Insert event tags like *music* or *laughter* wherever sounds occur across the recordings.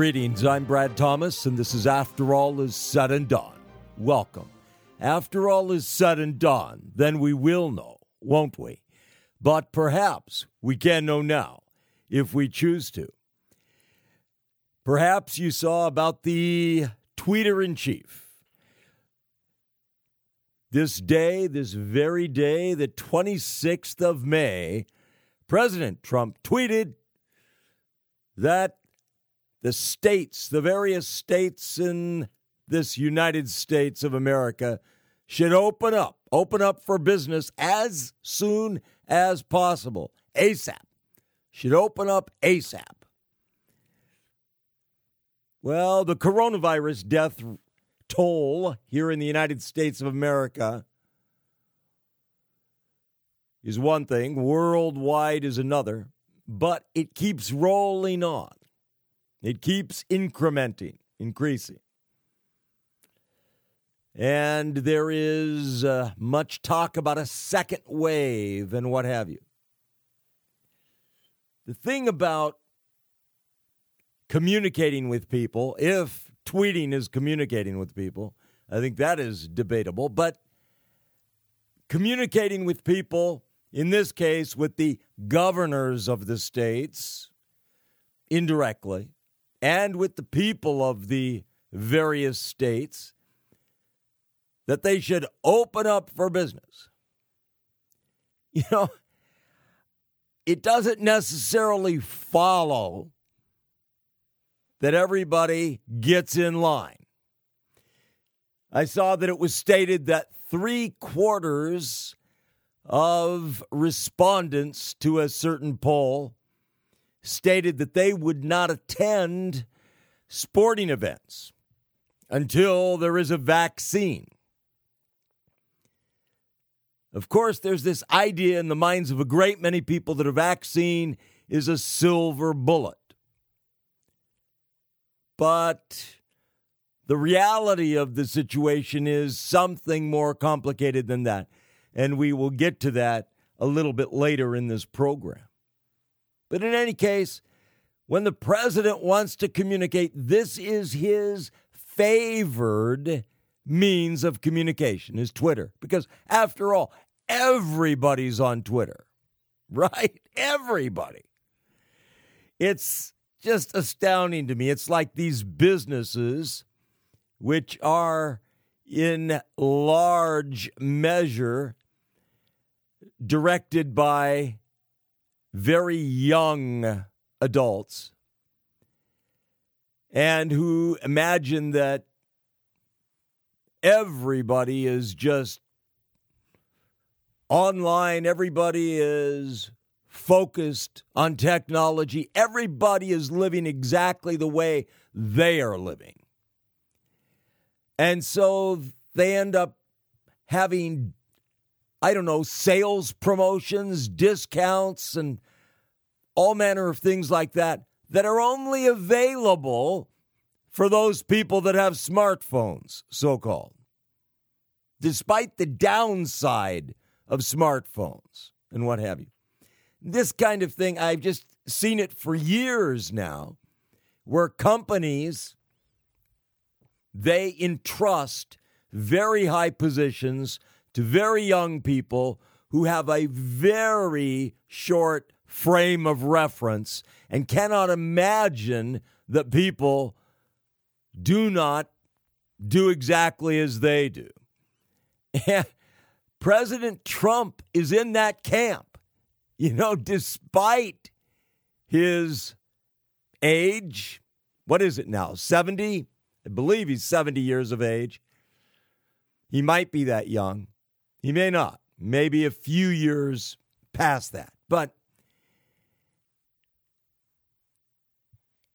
Greetings, I'm Brad Thomas, and this is After All Is Said and Done. Welcome. After all is said and done, then we will know, won't we? But perhaps we can know now if we choose to. Perhaps you saw about the tweeter in chief. This day, this very day, the 26th of May, President Trump tweeted that the states, the various states in this United States of America, should open up, open up for business as soon as possible, ASAP. Should open up ASAP. Well, the coronavirus death toll here in the United States of America is one thing, worldwide is another, but it keeps rolling on. It keeps incrementing, increasing. And there is uh, much talk about a second wave and what have you. The thing about communicating with people, if tweeting is communicating with people, I think that is debatable, but communicating with people, in this case with the governors of the states, indirectly, and with the people of the various states that they should open up for business. *laughs* You know, it doesn't necessarily follow that everybody gets in line. I saw that it was stated that three quarters of respondents to a certain poll stated that they would not attend sporting events until there is a vaccine. Of course, there's this idea in the minds of a great many people that a vaccine is a silver bullet. But the reality of the situation is something more complicated than that. And we will get to that a little bit later in this program. But in any case, when the president wants to communicate, this is his favored means of communication is Twitter. Because after all, everybody's on Twitter, *laughs* right? Everybody. It's just astounding to me. It's like these businesses, which are in large measure directed by very young adults and who imagine that everybody is just online, everybody is focused on technology, everybody is living exactly the way they are living. And so they end up having I don't know, sales promotions, discounts, and all manner of things like that that are only available for those people that have smartphones, so called. Despite the downside of smartphones and what have you. This kind of thing, I've just seen it for years now, where companies they entrust very high positions to very young people who have a very short frame of reference and cannot imagine that people do not do exactly as they do. And President Trump is in that camp, you know, despite his age. What is it now? 70? I believe he's 70 years of age. He might be that young. He may not, maybe a few years past that. But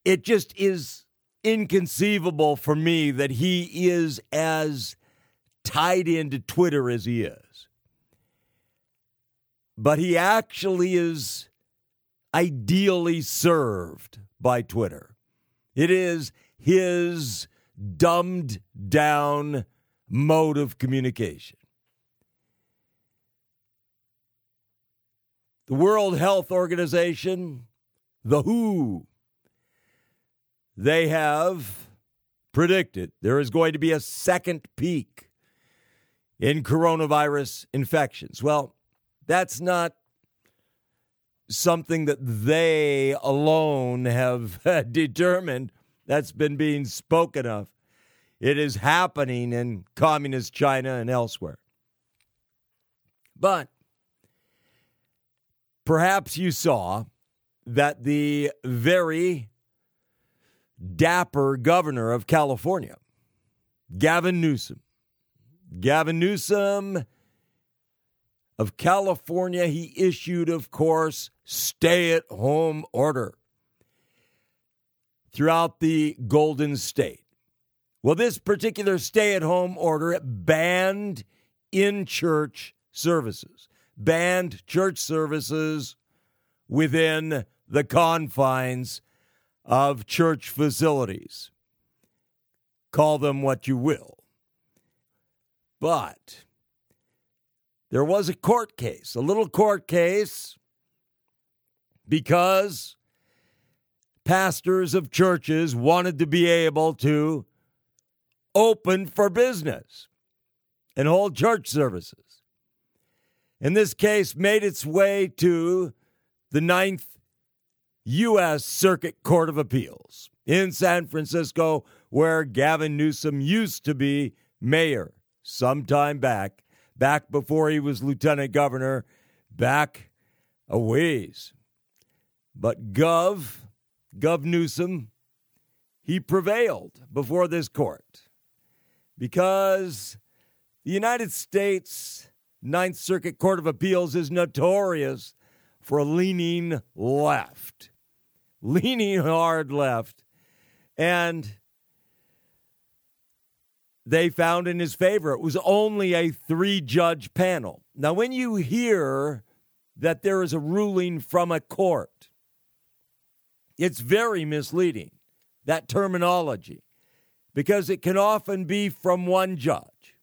it just is inconceivable for me that he is as tied into Twitter as he is. But he actually is ideally served by Twitter. It is his dumbed down mode of communication. The World Health Organization, the WHO, they have predicted there is going to be a second peak in coronavirus infections. Well, that's not something that they alone have *laughs* determined. That's been being spoken of. It is happening in communist China and elsewhere. But perhaps you saw that the very dapper governor of California, Gavin Newsom, Gavin Newsom of California, he issued, of course, stay at home order throughout the Golden State. Well, this particular stay at home order banned in church services, banned church services within the confines of church facilities. Call them what you will. But there was a court case, a little court case, because pastors of churches wanted to be able to open for business and hold church services. And this case made its way to the Ninth U.S. Circuit Court of Appeals in San Francisco, where Gavin Newsom used to be mayor some time back, back before he was lieutenant governor, back a ways. But Gov, Gov Newsom, he prevailed before this court because the United States Ninth Circuit Court of Appeals is notorious for leaning left leaning hard left. And they found in his favor. It was only a three judge panel. Now, when you hear that there is a ruling from a court, it's very misleading, that terminology, because it can often be from one judge,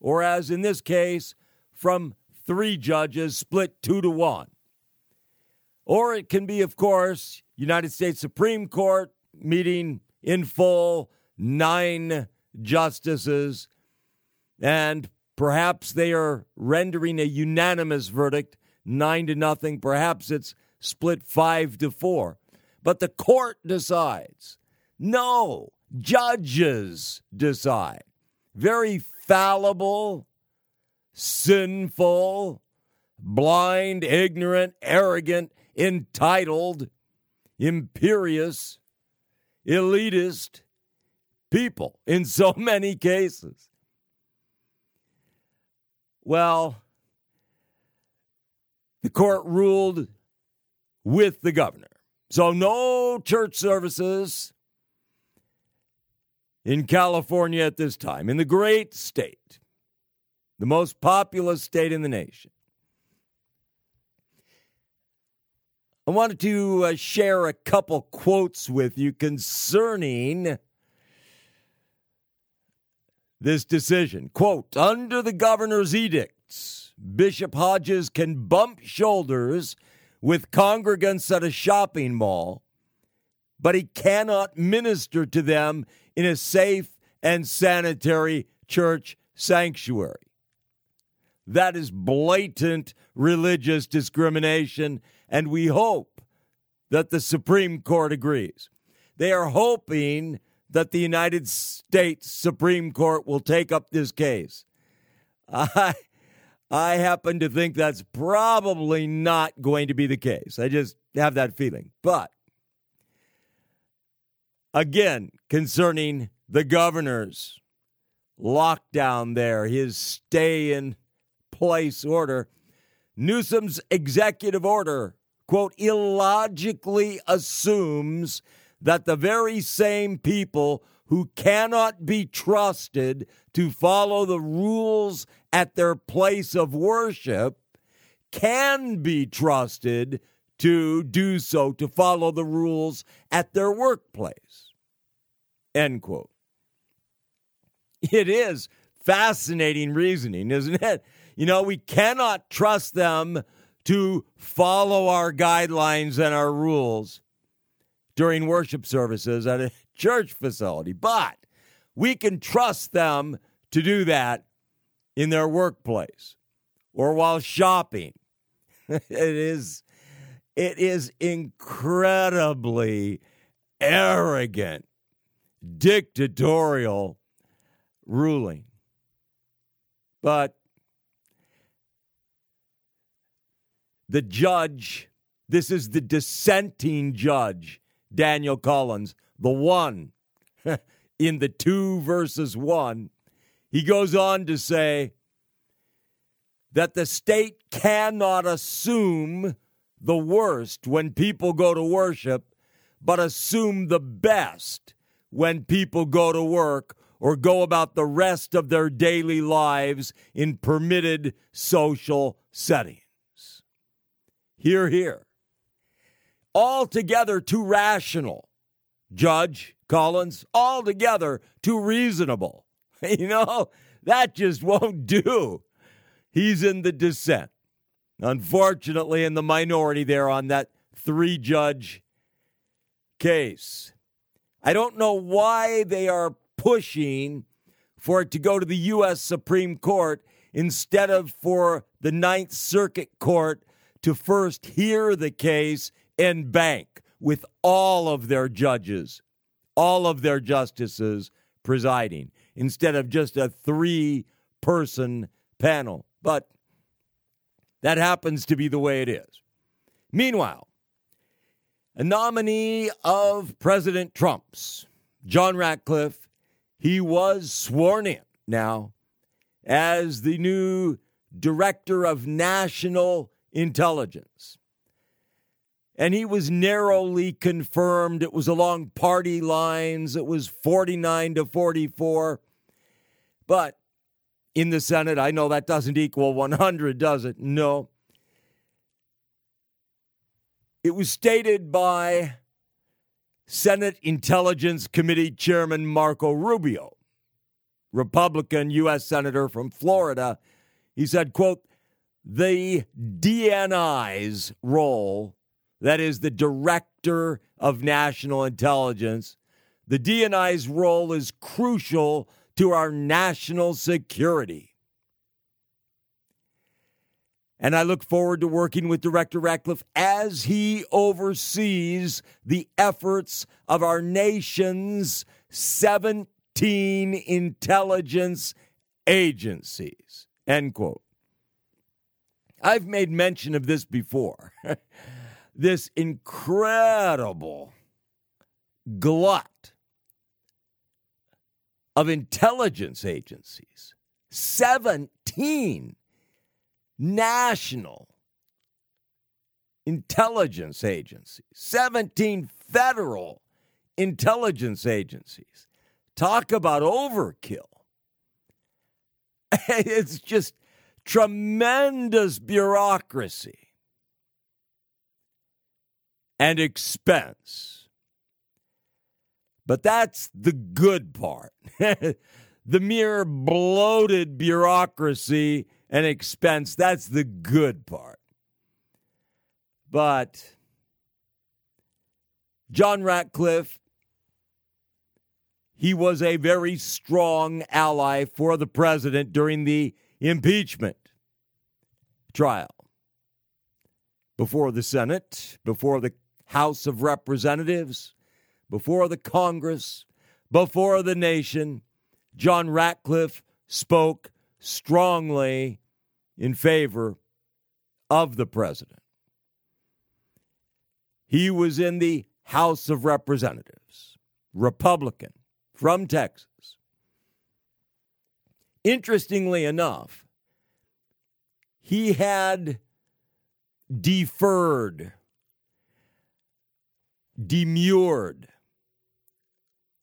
or as in this case, from three judges split two to one. Or it can be, of course, United States Supreme Court meeting in full, nine justices, and perhaps they are rendering a unanimous verdict, nine to nothing. Perhaps it's split five to four. But the court decides. No, judges decide. Very fallible, sinful, blind, ignorant, arrogant, entitled imperious, elitist people in so *laughs* many cases. Well, the court ruled with the governor. So, no church services in California at this time, in the great state, the most populous state in the nation. I wanted to uh, share a couple quotes with you concerning this decision. Quote Under the governor's edicts, Bishop Hodges can bump shoulders with congregants at a shopping mall, but he cannot minister to them in a safe and sanitary church sanctuary. That is blatant religious discrimination and we hope that the Supreme Court agrees. They are hoping that the United States Supreme Court will take up this case. I, I happen to think that's probably not going to be the case. I just have that feeling. But again, concerning the governor's lockdown there, his stay in place order, Newsom's executive order quote, illogically assumes that the very same people who cannot be trusted to follow the rules at their place of worship can be trusted to do so, to follow the rules at their workplace. End quote. It is fascinating reasoning, isn't it? You know, we cannot trust them to follow our guidelines and our rules during worship services at a *laughs* church facility, but we can trust them to do that in their workplace or while shopping. *laughs* it is it is incredibly arrogant, dictatorial ruling. But the judge, this is the dissenting judge, Daniel Collins, the one *laughs* in the two versus one. He goes on to say that the state cannot assume the worst when people go to worship, but assume the best when people go to work or go about the rest of their daily lives in permitted social settings. Hear, hear. Altogether too rational, Judge Collins, altogether too reasonable. *laughs* You know, that just won't do. He's in the dissent. Unfortunately, in the minority there on that three judge case. I don't know why they are pushing for it to go to the U.S. Supreme Court instead of for the Ninth Circuit Court to first hear the case en banc with all of their judges, all of their justices presiding, instead of just a three person panel. But that happens to be the way it is. Meanwhile, a nominee of President Trump's, John Ratcliffe, he was sworn in now as the new director of national intelligence. And he was narrowly confirmed. It was along party lines. It was 49 to 44. But in the Senate, I know that doesn't equal 100, does it? No. It was stated by Senate Intelligence Committee Chairman Marco Rubio, Republican U.S. Senator from Florida. He said, quote, the DNI's role, that is the Director of National Intelligence, the DNI's role is crucial to our national security. And I look forward to working with Director Ratcliffe as he oversees the efforts of our nation's 17 intelligence agencies. End quote. I've made mention of this before. *laughs* this incredible glut of intelligence agencies, 17 national intelligence agencies, 17 federal intelligence agencies. Talk about overkill. *laughs* it's just tremendous bureaucracy and expense. But that's the good part. *laughs* the mere bloated bureaucracy and expense, that's the good part. But John Ratcliffe, he was a very strong ally for the president during the impeachment trial before the Senate, before the House of Representatives, before the Congress, before the nation. John Ratcliffe spoke strongly in favor of the president. He was in the House of Representatives, Republican from Texas. Interestingly enough, he had deferred, demurred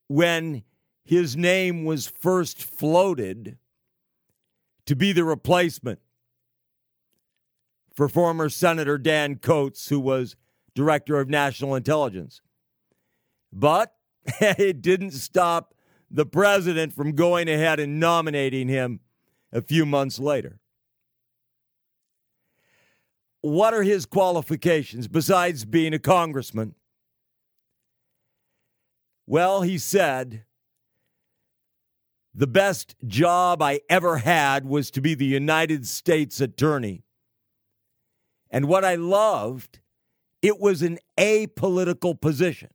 when his name was first floated to be the replacement for former Senator Dan Coats, who was Director of National Intelligence. But *laughs* it didn't stop the president from going ahead and nominating him a few months later. What are his qualifications besides being a congressman? Well, he said, the best job I ever had was to be the United States attorney. And what I loved, it was an apolitical position.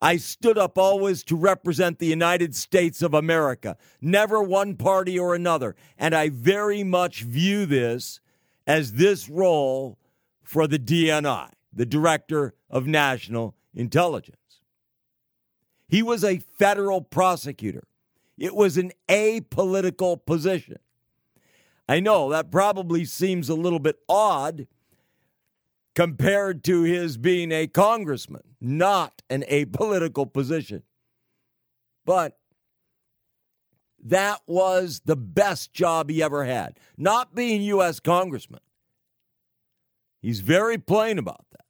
I stood up always to represent the United States of America, never one party or another. And I very much view this as this role for the DNI, the Director of National Intelligence. He was a federal prosecutor. It was an apolitical position. I know that probably seems a little bit odd compared to his being a congressman, not an apolitical position. But that was the best job he ever had, not being U.S. congressman. He's very plain about that.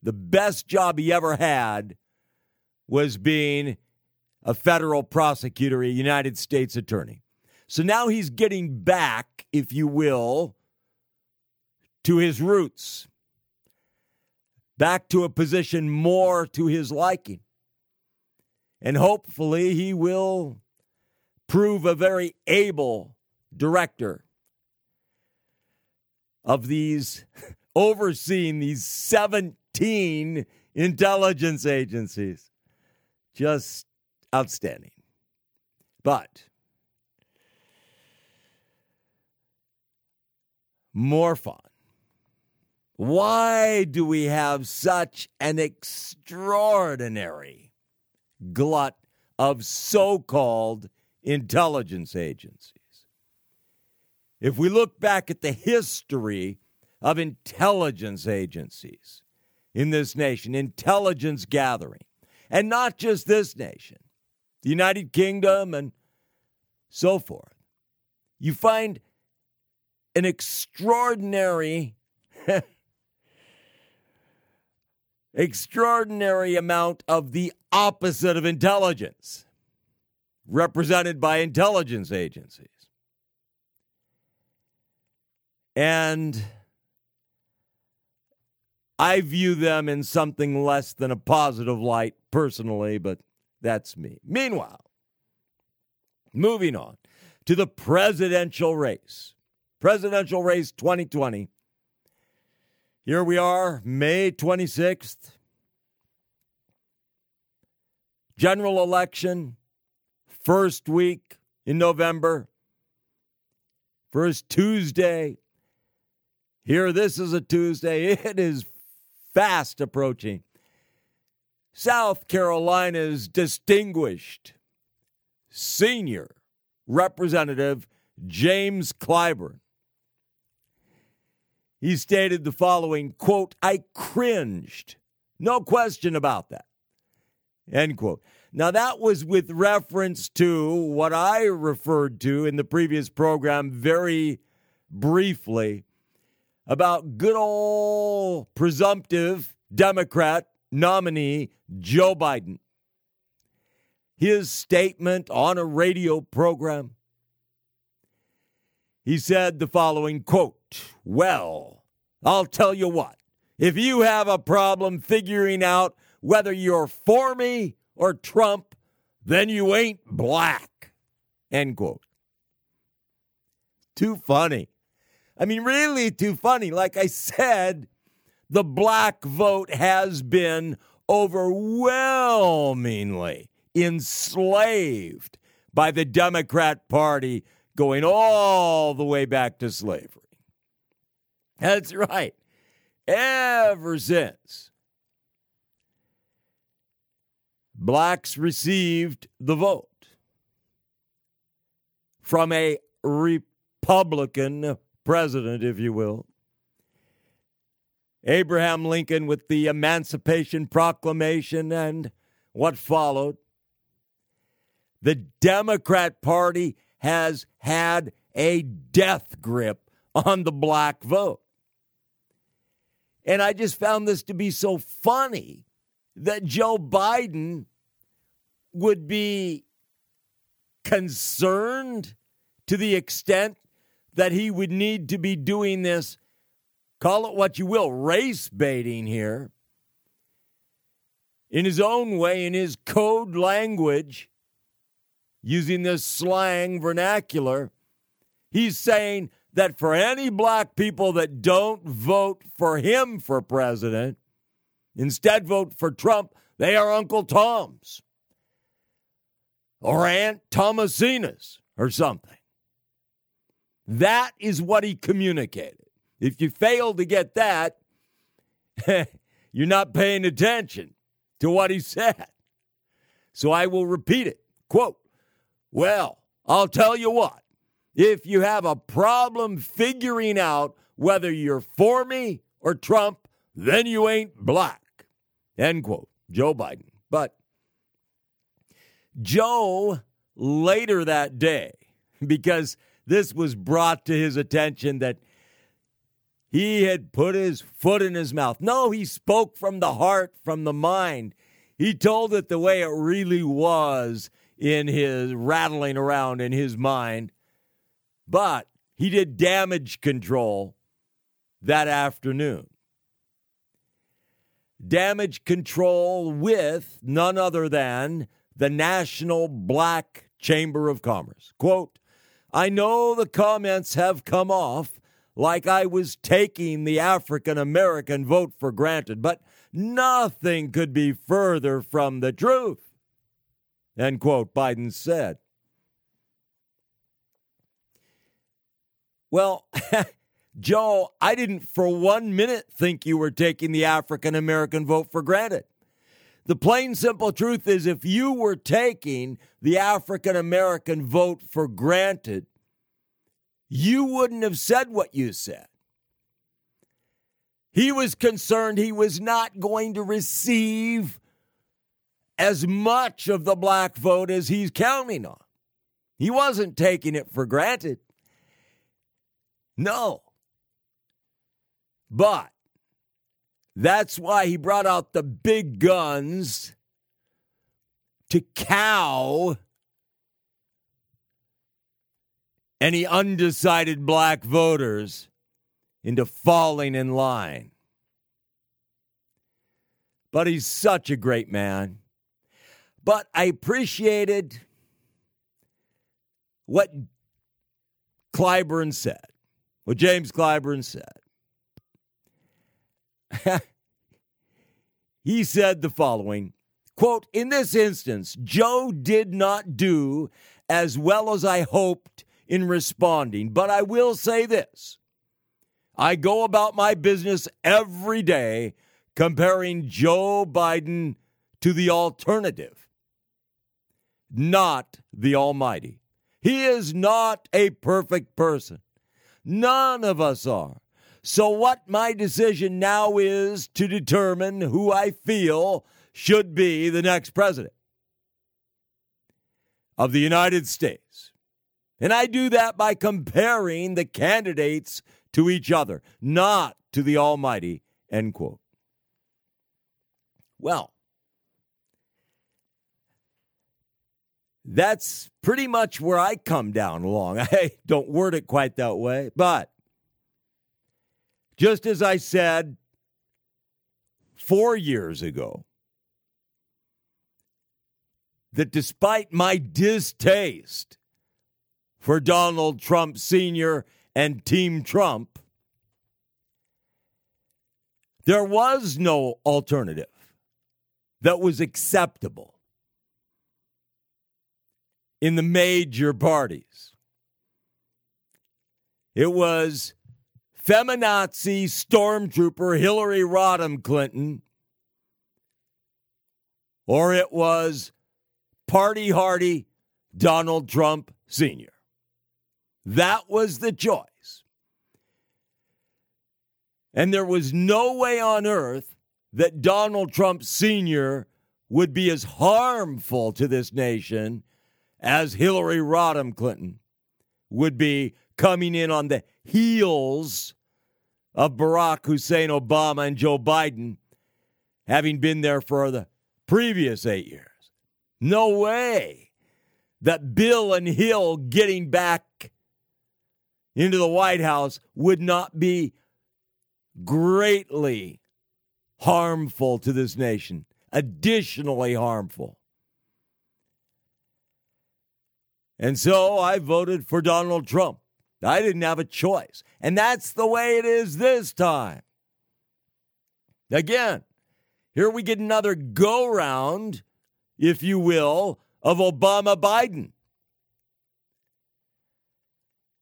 The best job he ever had was being a federal prosecutor, a United States attorney. So now he's getting back, if you will, to his roots back to a position more to his liking. And hopefully, he will prove a very able director of these, *laughs* overseeing these 17 intelligence agencies. Just outstanding. But more fun why do we have such an extraordinary glut of so called intelligence agencies? If we look back at the history of intelligence agencies in this nation, intelligence gathering, and not just this nation, the United Kingdom and so forth, you find an extraordinary *laughs* extraordinary amount of the opposite of intelligence, represented by intelligence agencies. And I view them in something less than a positive light personally, but that's me. Meanwhile, moving on to the presidential race. Presidential race 2020 here we are, May 26th. General election, first week in November, first Tuesday. Here, this is a Tuesday. *laughs* It is fast approaching. South Carolina's distinguished senior representative, James Clyburn he stated the following quote, I cringed. No question about that. End quote. Now, that was with reference to what I referred to in the previous program very briefly about good old presumptive Democrat nominee Joe Biden. His statement on a radio program. He said the following quote, well, I'll tell you what. If you have a problem figuring out whether you're for me or Trump, then you ain't black. End quote. Too funny. I mean, really too funny. Like I said, the black vote has been overwhelmingly enslaved by the Democrat Party going all the way back to slavery. That's right. Ever since blacks received the vote from a Republican president, if you will, Abraham Lincoln with the Emancipation Proclamation and what followed, the Democrat Party has had a death grip on the black vote. And I just found this to be so funny that Joe Biden would be concerned to the extent that he would need to be doing this, call it what you will, race baiting here, in his own way, in his code language, using this slang vernacular, he's saying that for any black people that don't vote for him for president, instead vote for Trump, they are Uncle Tom's or Aunt Thomasina's or something. That is what he communicated. If you fail to get that, *laughs* you're not paying attention to what he said. So I will repeat it. Quote, Well, I'll tell you what. If you have a problem figuring out whether you're for me or Trump, then you ain't black. End quote. Joe Biden. But Joe later that day, *laughs* because this was brought to his attention that he had put his foot in his mouth. No, he spoke from the heart, from the mind. He told it the way it really was in his rattling around in his mind. But he did damage control that afternoon. Damage control with none other than the National Black Chamber of Commerce. Quote, I know the comments have come off like I was taking the African American vote for granted, but nothing could be further from the truth. End quote, Biden said. Well, *laughs* Joe, I didn't for one minute think you were taking the African American vote for granted. The plain simple truth is if you were taking the African American vote for granted, you wouldn't have said what you said. He was concerned he was not going to receive as much of the black vote as he's counting on. He wasn't taking it for granted. No. But that's why he brought out the big guns to cow any undecided black voters into falling in line. But he's such a great man. But I appreciated what Clyburn said, what James Clyburn said. *laughs* he said the following quote in this instance joe did not do as well as i hoped in responding but i will say this. I go about my business every day comparing joe biden to the alternative not the almighty. He is not a perfect person none of us are so, what my decision now is to determine who I feel should be the next president of the United States. And I do that by comparing the candidates to each other, not to the Almighty. End quote. Well, that's pretty much where I come down along. *laughs* I don't word it quite that way, but just as I said four years ago, that despite my distaste for Donald Trump Sr. and Team Trump, there was no alternative that was acceptable in the major parties. It was feminazi stormtrooper Hillary Rodham Clinton, or it was party hardy Donald Trump Sr. That was the choice. And there was no way on earth that Donald Trump Sr. would be as harmful to this nation as Hillary Rodham Clinton would be coming in on the heels of Barack Hussein Obama and Joe Biden having been there for the previous eight years. No way that Bill and Hill getting back into the White House would not be greatly harmful to this nation. additionally harmful. And so I voted for Donald Trump. I didn't have a choice. And that's the way it is this time. Again, here we get another go round, if you will, of Obama Biden.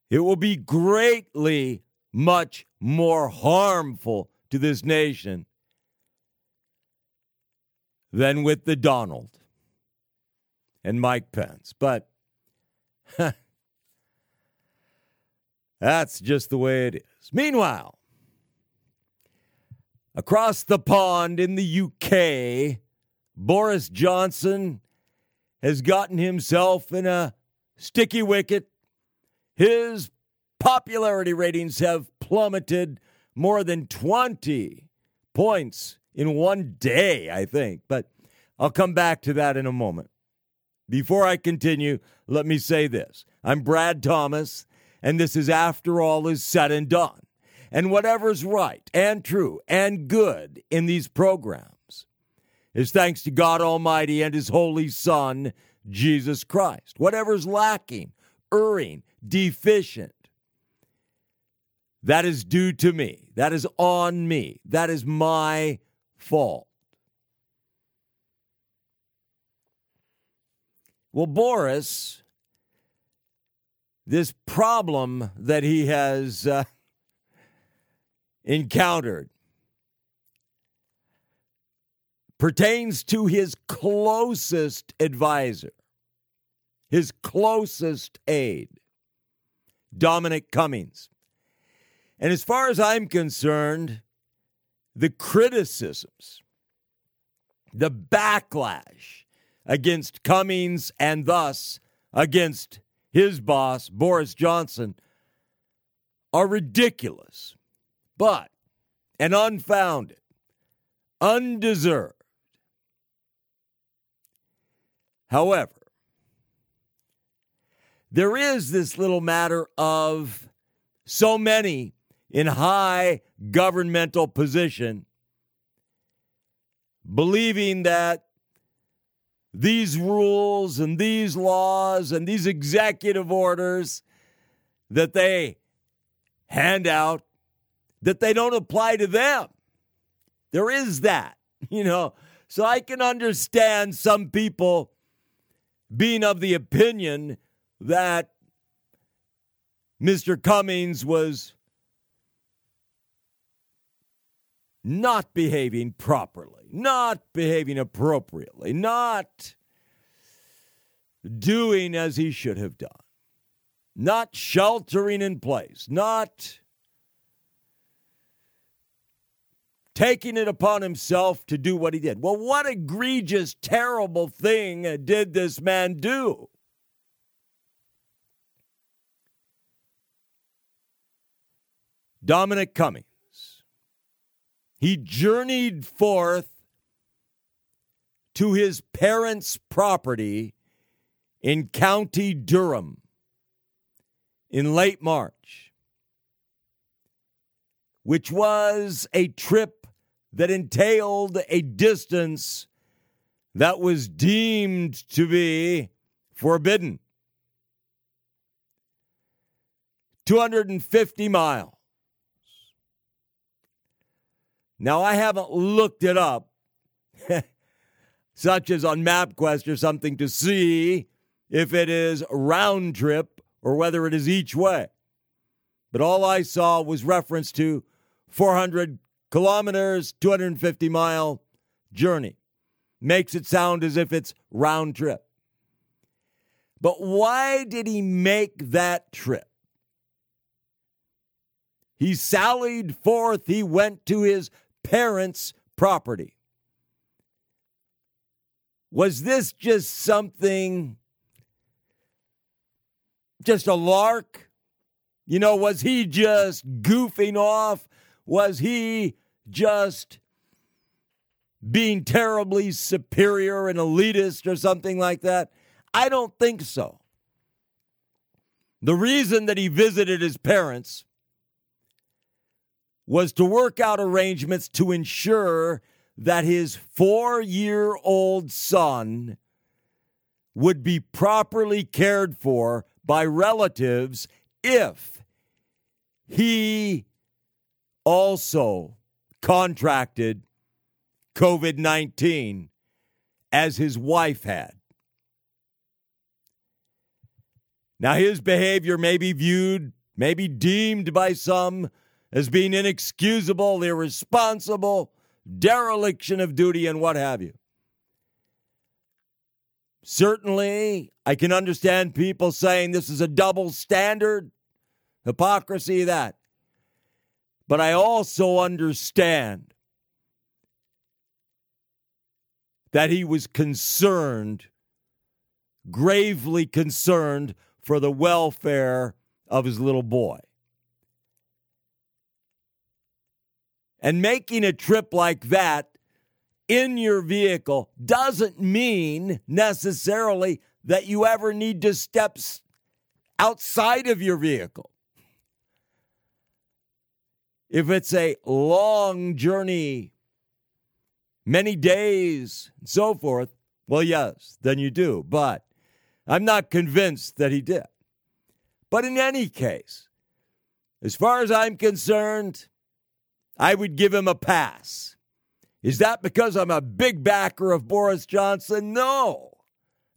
It will be greatly much more harmful to this nation than with the Donald and Mike Pence. But *laughs* that's just the way it is. Meanwhile, across the pond in the UK, Boris Johnson has gotten himself in a sticky wicket. His popularity ratings have plummeted more than 20 points in one day, I think. But I'll come back to that in a moment. Before I continue, let me say this I'm Brad Thomas, and this is After All Is Said and Done. And whatever's right and true and good in these programs is thanks to God Almighty and His Holy Son, Jesus Christ. Whatever's lacking, erring, deficient, that is due to me. That is on me. That is my fault. Well, Boris, this problem that he has uh, encountered pertains to his closest advisor, his closest aide, Dominic Cummings. And as far as I'm concerned, the criticisms, the backlash against Cummings and thus against his boss, Boris Johnson, are ridiculous, but and unfounded, undeserved. However, there is this little matter of so many in high governmental position believing that these rules and these laws and these executive orders that they hand out that they don't apply to them there is that *laughs* you know so i can understand some people being of the opinion that Mr. Cummings was not behaving properly, not behaving appropriately, not doing as he should have done, not sheltering in place, not taking it upon himself to do what he did. Well, what egregious, terrible thing did this man do? Dominic Cummings he journeyed forth to his parents' property in County Durham in late March, which was a trip that entailed a distance that was deemed to be forbidden 250 miles. Now, I haven't looked it up, *laughs* such as on MapQuest or something, to see if it is round trip or whether it is each way. But all I saw was reference to 400 kilometers, 250 mile journey. Makes it sound as if it's round trip. But why did he make that trip? He sallied forth, he went to his parents' property. Was this just something, just a lark? You know, was he just goofing off? Was he just being terribly superior and elitist or something like that? I don't think so. The reason that he visited his parents was to work out arrangements to ensure that his four year old son would be properly cared for by relatives if he also contracted COVID 19 as his wife had. Now, his behavior may be viewed, may be deemed by some as being inexcusable, irresponsible, dereliction of duty, and what have you. Certainly, I can understand people saying this is a double standard, hypocrisy, that. But I also understand that he was concerned, gravely concerned for the welfare of his little boy. And making a trip like that in your vehicle doesn't mean necessarily that you ever need to step outside of your vehicle. If it's a long journey, many days, and so forth, well, yes, then you do. But I'm not convinced that he did. But in any case, as far as I'm concerned, I would give him a pass. Is that because I'm a big backer of Boris Johnson? No,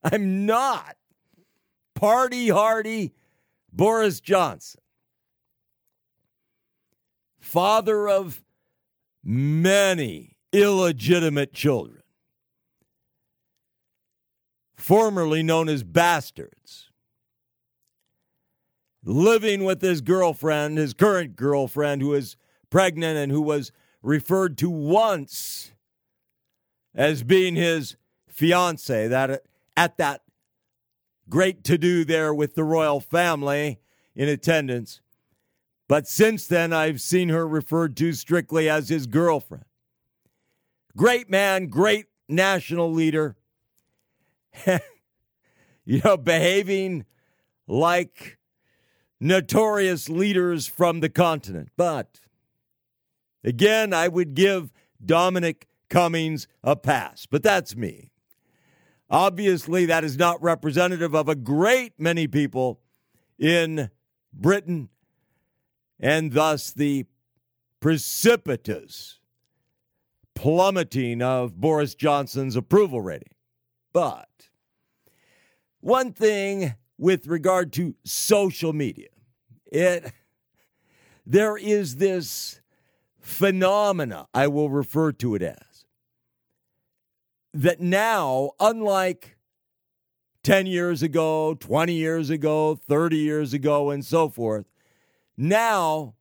I'm not. Party hardy Boris Johnson, father of many illegitimate children, formerly known as bastards, living with his girlfriend, his current girlfriend, who is pregnant and who was referred to once as being his fiance that at that great to do there with the royal family in attendance. But since then i've seen her referred to strictly as his girlfriend. Great man great national leader. *laughs* You know behaving like notorious leaders from the continent. But Again, I would give Dominic Cummings a pass, but that's me. Obviously, that is not representative of a great many people in Britain, and thus the precipitous plummeting of Boris Johnson's approval rating. But one thing with regard to social media, it there is this phenomena, I will refer to it as. That now, unlike 10 years ago, 20 years ago, 30 years ago, and so forth, now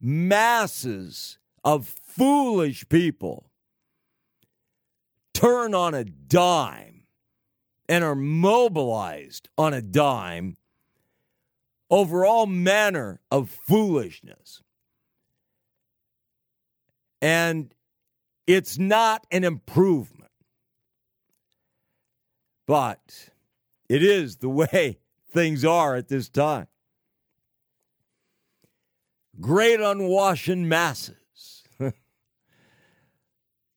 masses of foolish people turn on a dime and are mobilized on a dime over all manner of foolishness. And it's not an improvement, but it is the *laughs* way things are at this time. Great unwashed masses, *laughs*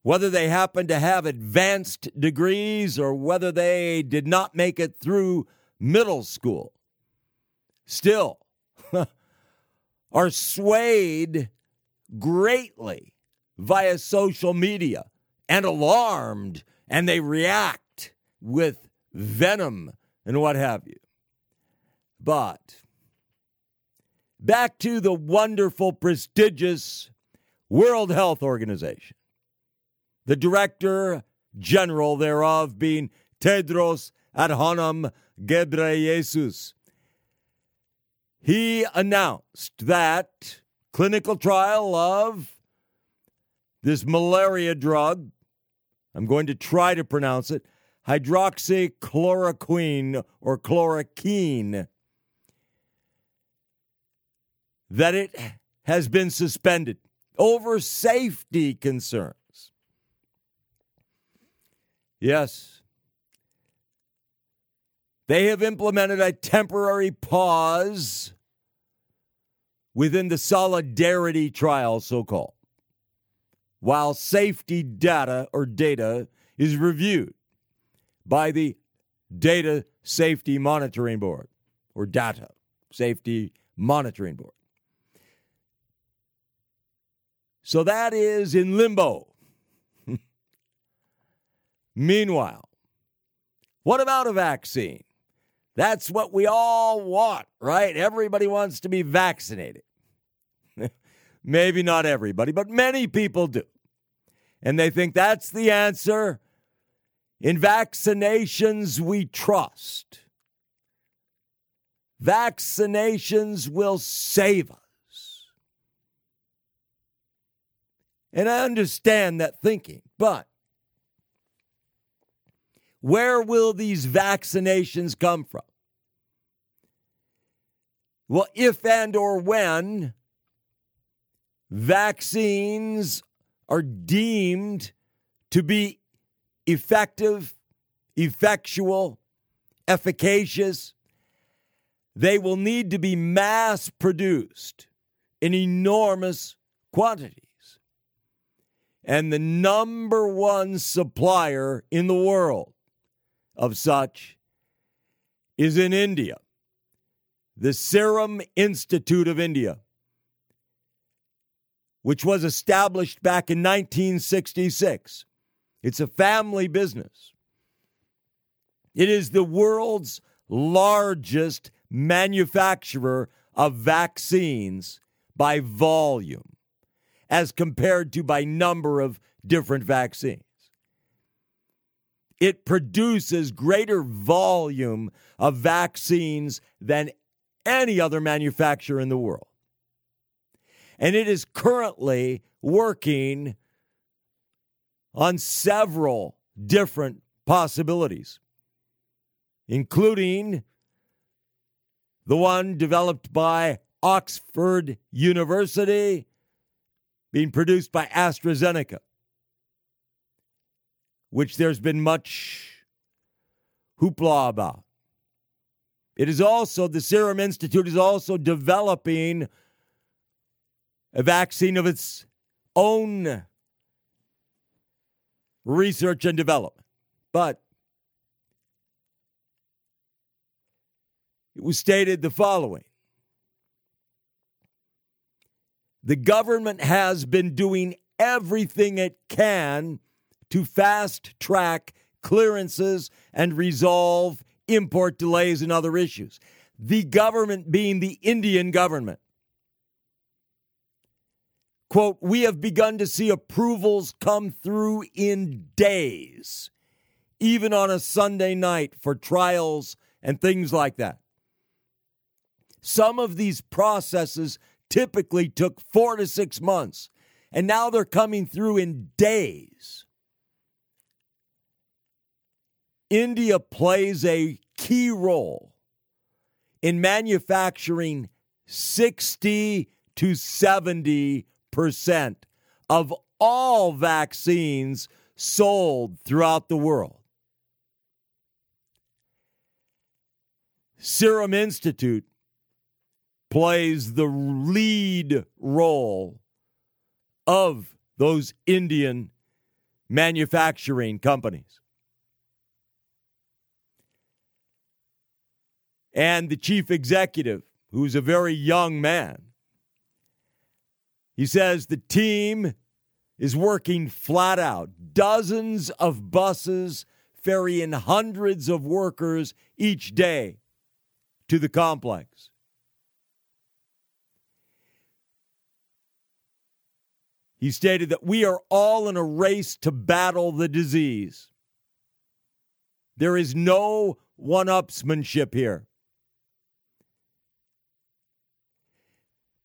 whether they happen to have advanced degrees or whether they did not make it through middle school, still *laughs* are swayed greatly via social media and alarmed, and they react with venom and what have you. But back to the wonderful, prestigious World Health Organization, the director general thereof being Tedros Adhanom Ghebreyesus. He announced that clinical trial of this malaria drug, I'm going to try to pronounce it, hydroxychloroquine or chloroquine, that it has been suspended over safety concerns. Yes. They have implemented a temporary pause within the solidarity trial, so called. While safety data or data is reviewed by the Data Safety Monitoring Board or Data Safety Monitoring Board. So that is in limbo. *laughs* Meanwhile, what about a vaccine? That's what we all want, right? Everybody wants to be vaccinated. *laughs* Maybe not everybody, but many people do. And they think that's the answer. In vaccinations, we trust. Vaccinations will save us. And I understand that thinking, but where will these vaccinations come from? Well, if and or when vaccines are deemed to be effective, effectual, efficacious, they will need to be mass produced in enormous quantities. And the number one supplier in the world of such is in India, the Serum Institute of India, which was established back in 1966. It's a family business. It is the world's largest manufacturer of vaccines by volume as compared to by number of different vaccines it produces greater volume of vaccines than any other manufacturer in the world. And it is currently working on several different possibilities, including the one developed by Oxford University, being produced by AstraZeneca which there's been much hoopla about. It is also, the Serum Institute is also developing a vaccine of its own research and development. But it was stated the following The government has been doing everything it can to fast track clearances and resolve import delays and other issues. The government being the Indian government. Quote, we have begun to see approvals come through in days, even on a Sunday night for trials and things like that. Some of these processes typically took four to six months, and now they're coming through in days. India plays a key role in manufacturing 60 to 70 percent of all vaccines sold throughout the world. Serum Institute plays the lead role of those Indian manufacturing companies. and the chief executive, who's a very young man. He says the team is working flat out, dozens of buses ferrying hundreds of workers each day to the complex. He stated that we are all in a race to battle the disease. There is no one upsmanship here.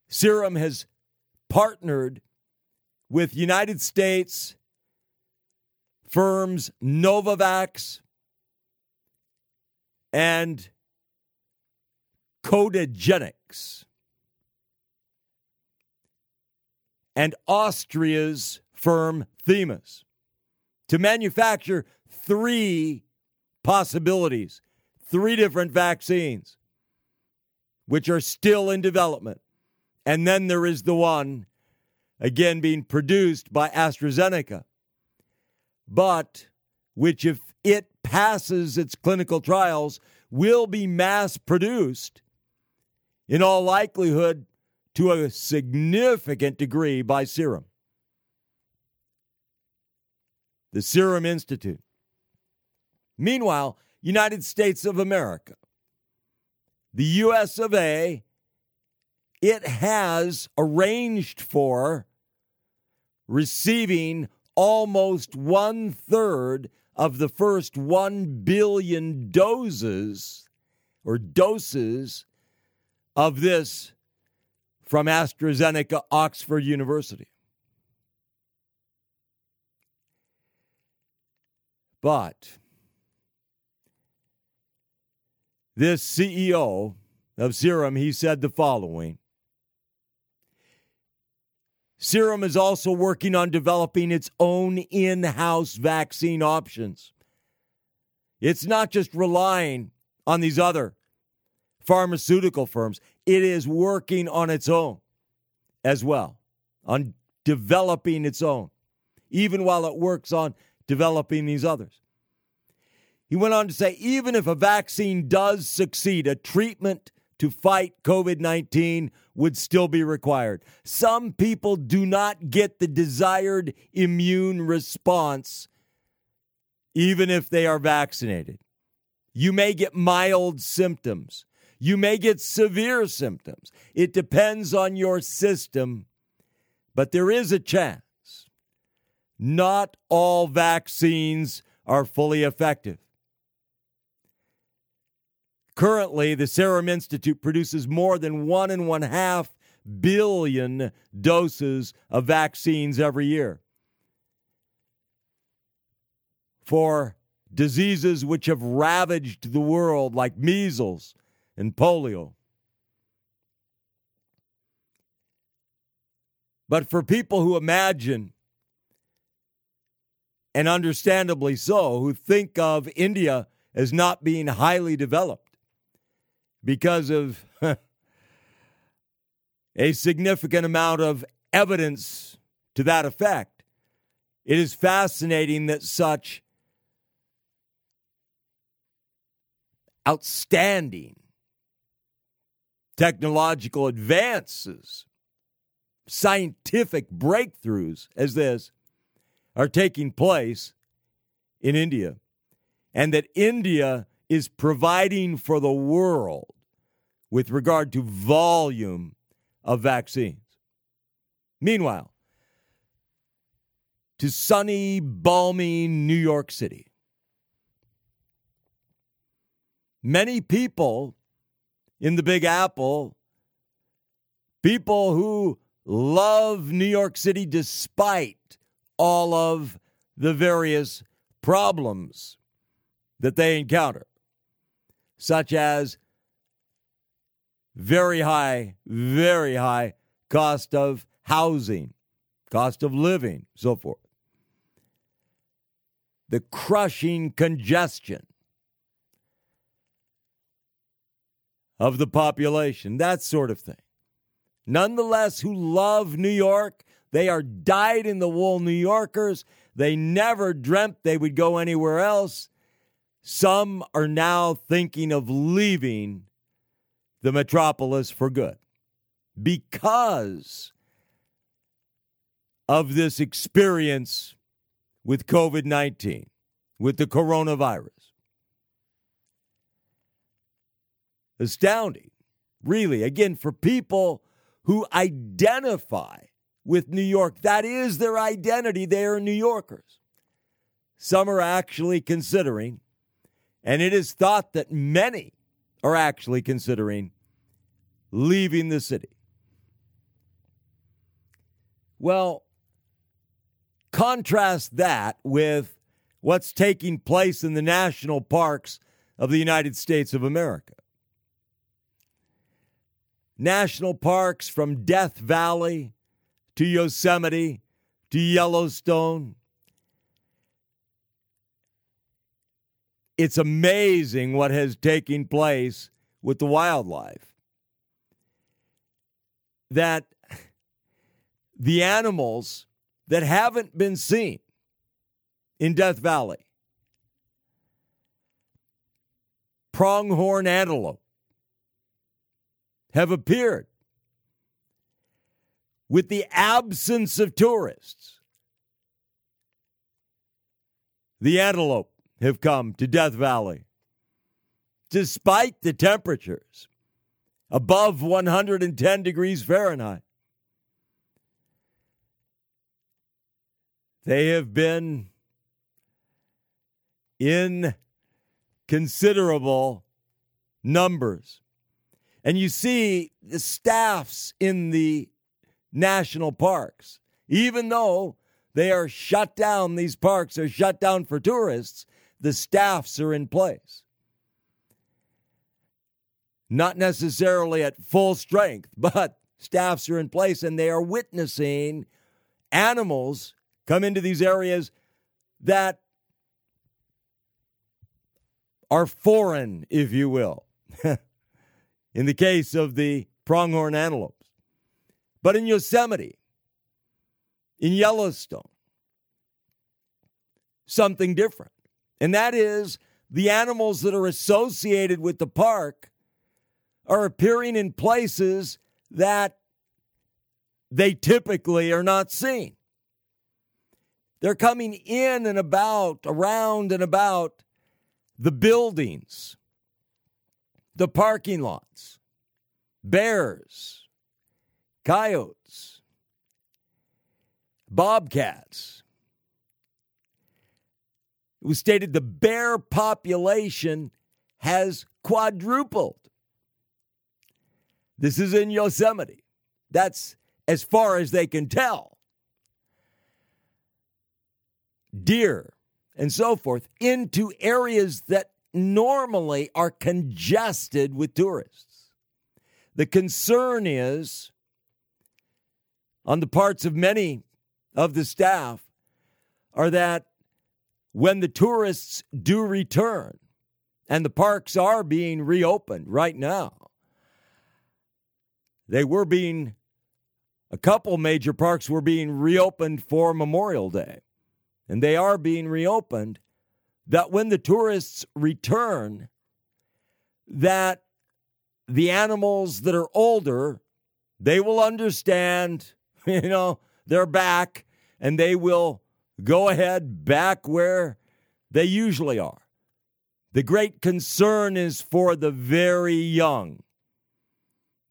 Serum has partnered with United States firms Novavax and Codagenix and Austria's firm Themis to manufacture three possibilities, three different vaccines, which are still in development. And then there is the one again being produced by AstraZeneca, but which, if it passes its clinical trials, will be mass produced in all likelihood to a significant degree by Serum. The Serum Institute. Meanwhile, United States of America, the US of A, it has arranged for receiving almost one third of the first 1 billion doses or doses of this from AstraZeneca Oxford University. But this CEO of Serum, he said the following Serum is also working on developing its own in house vaccine options. It's not just relying on these other pharmaceutical firms, it is working on its own as well, on developing its own, even while it works on developing these others. He went on to say even if a vaccine does succeed, a treatment to fight COVID 19 would still be required. Some people do not get the desired immune response even if they are vaccinated. You may get mild symptoms. You may get severe symptoms. It depends on your system, but there is a chance. Not all vaccines are fully effective. Currently, the Serum Institute produces more than one and one half billion doses of vaccines every year for diseases which have ravaged the world, like measles and polio. But for people who imagine, and understandably so, who think of India as not being highly developed, because of *laughs* a significant amount of evidence to that effect. It is fascinating that such outstanding technological advances, scientific breakthroughs as this are taking place in India, and that India is providing for the world with regard to volume of vaccines. Meanwhile, to sunny, balmy New York City, many people in the Big Apple, people who love New York City despite all of the various problems that they encounter, such as very high, very high cost of housing, cost of living, so forth. The crushing congestion of the population, that sort of thing. Nonetheless, who love New York, they are dyed in the wool New Yorkers. They never dreamt they would go anywhere else. Some are now thinking of leaving the metropolis for good because of this experience with COVID 19, with the coronavirus. Astounding, really. Again, for people who identify with New York, that is their identity. They are New Yorkers. Some are actually considering, and it is thought that many are actually considering leaving the city. Well, contrast that with what's taking place in the national parks of the United States of America. National parks from Death Valley to Yosemite to Yellowstone. It's amazing what has taken place with the wildlife that the animals that haven't been seen in Death Valley. Pronghorn antelope have appeared with the absence of tourists. The antelope have come to Death Valley despite the temperatures above 110 degrees Fahrenheit. They have been in considerable numbers. And you see the staffs in the national parks, even though they are shut down, these parks are shut down for tourists, the staffs are in place. Not necessarily at full strength, *laughs* but staffs are in place and they are witnessing animals come into these areas that are foreign, if you will, *laughs* in the case of the pronghorn antelopes. But in Yosemite, in Yellowstone, something different. And that is the animals that are associated with the park are appearing in places that they typically are not seen. They're coming in and about, around and about the buildings, the parking lots, bears, coyotes, bobcats. It was stated the bear population has quadrupled. This is in Yosemite. That's as far as they can tell. Deer and so forth into areas that normally are congested with tourists. The concern is on the parts of many of the staff are that when the tourists do return, and the parks are being reopened right now, they were being, a couple major parks were being reopened for Memorial Day and they are being reopened, that when the tourists return, that the animals that are older, they will understand, *laughs* you know, they're back and they will go ahead back where they usually are. The great concern is for the very young,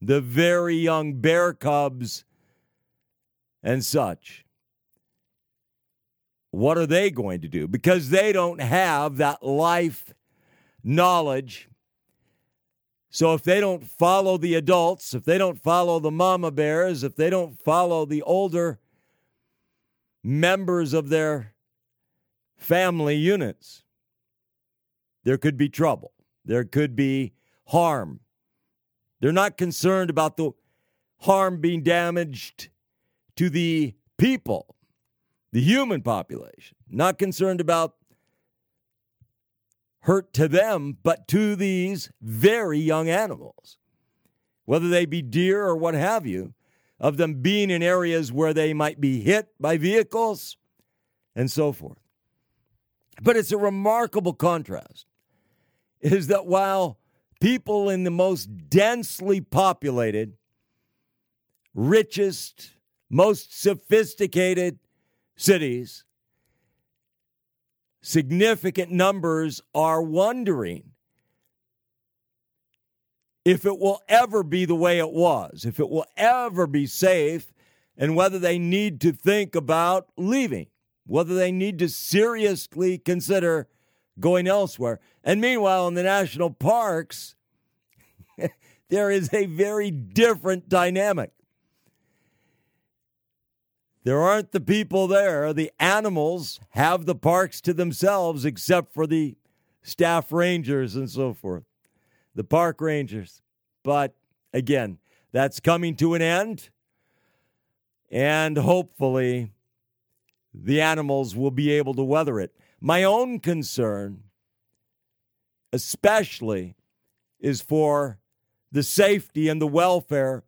the very young bear cubs and such what are they going to do? Because they don't have that life knowledge. So if they don't follow the adults, if they don't follow the mama bears, if they don't follow the older members of their family units, there could be trouble. There could be harm. They're not concerned about the harm being damaged to the people the human population, not concerned about hurt to them, but to these very young animals, whether they be deer or what have you, of them being in areas where they might be hit by vehicles and so forth. But it's a remarkable contrast is that while people in the most densely populated, richest, most sophisticated, cities, significant numbers are wondering if it will ever be the way it was, if it will ever be safe, and whether they need to think about leaving, whether they need to seriously consider going elsewhere. And meanwhile, in the national parks, *laughs* there is a very different dynamic. There aren't the people there. The animals have the parks to themselves, except for the staff rangers and so forth, the park rangers. But again, that's coming to an end. And hopefully, the animals will be able to weather it. My own concern, especially, is for the safety and the welfare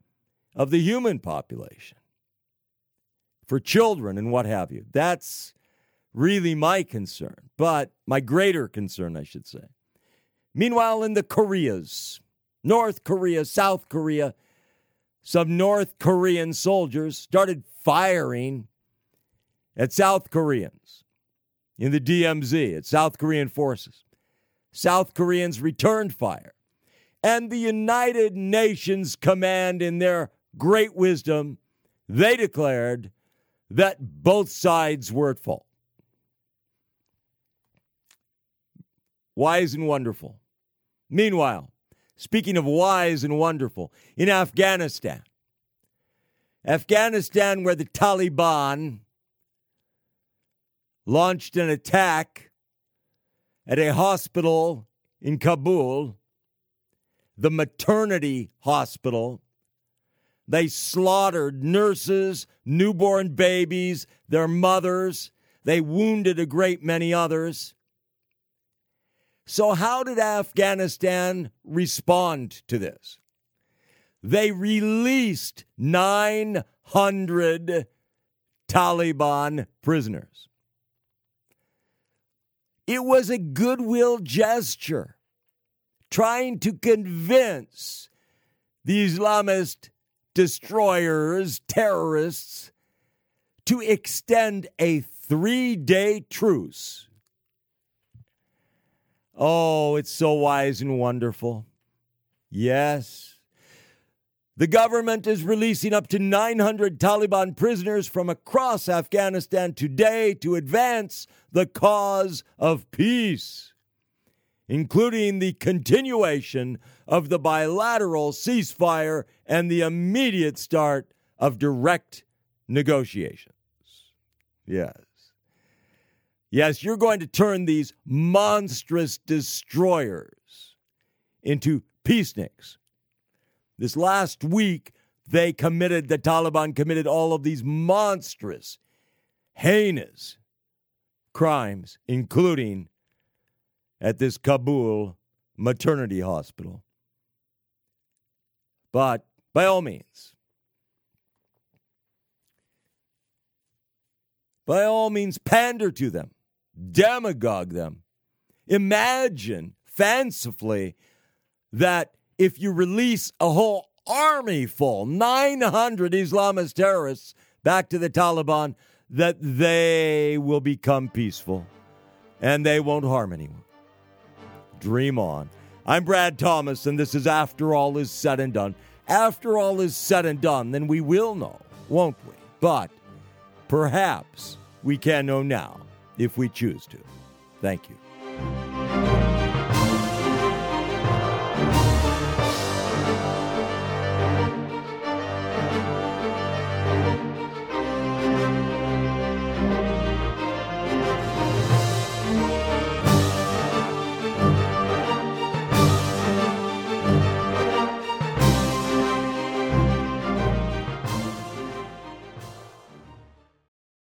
of the human population. for children and what have you. That's really my concern, but my greater concern, I should say. Meanwhile, in the Koreas, North Korea, South Korea, some North Korean soldiers started firing at South Koreans in the DMZ, at South Korean forces. South Koreans returned fire. And the United Nations Command, in their great wisdom, they declared that both sides were at fault. Wise and wonderful. Meanwhile, speaking of wise and wonderful, in Afghanistan, Afghanistan, where the Taliban launched an attack at a hospital in Kabul, the maternity hospital. They slaughtered nurses, newborn babies, their mothers. They wounded a great many others. So, how did Afghanistan respond to this? They released 900 Taliban prisoners. It was a goodwill gesture trying to convince the Islamist destroyers, terrorists, to extend a three day truce Oh, it's so wise and wonderful. Yes. The government is releasing up to 900 Taliban prisoners from across Afghanistan today to advance the cause of peace, including the continuation of the bilateral ceasefire and the immediate start of direct negotiations. Yes. Yes, you're going to turn these monstrous destroyers into peaceniks. This last week, they committed, the Taliban committed all of these monstrous, heinous crimes, including at this Kabul maternity hospital. But by all means, by all means, pander to them demagogue them. Imagine fancifully that if you release a whole army full, 900 Islamist terrorists back to the Taliban, that they will become peaceful and they won't harm anyone. Dream on. I'm Brad Thomas, and this is After All Is Said and Done. After all is said and done, then we will know, won't we? But perhaps we can know now if we choose to. Thank you.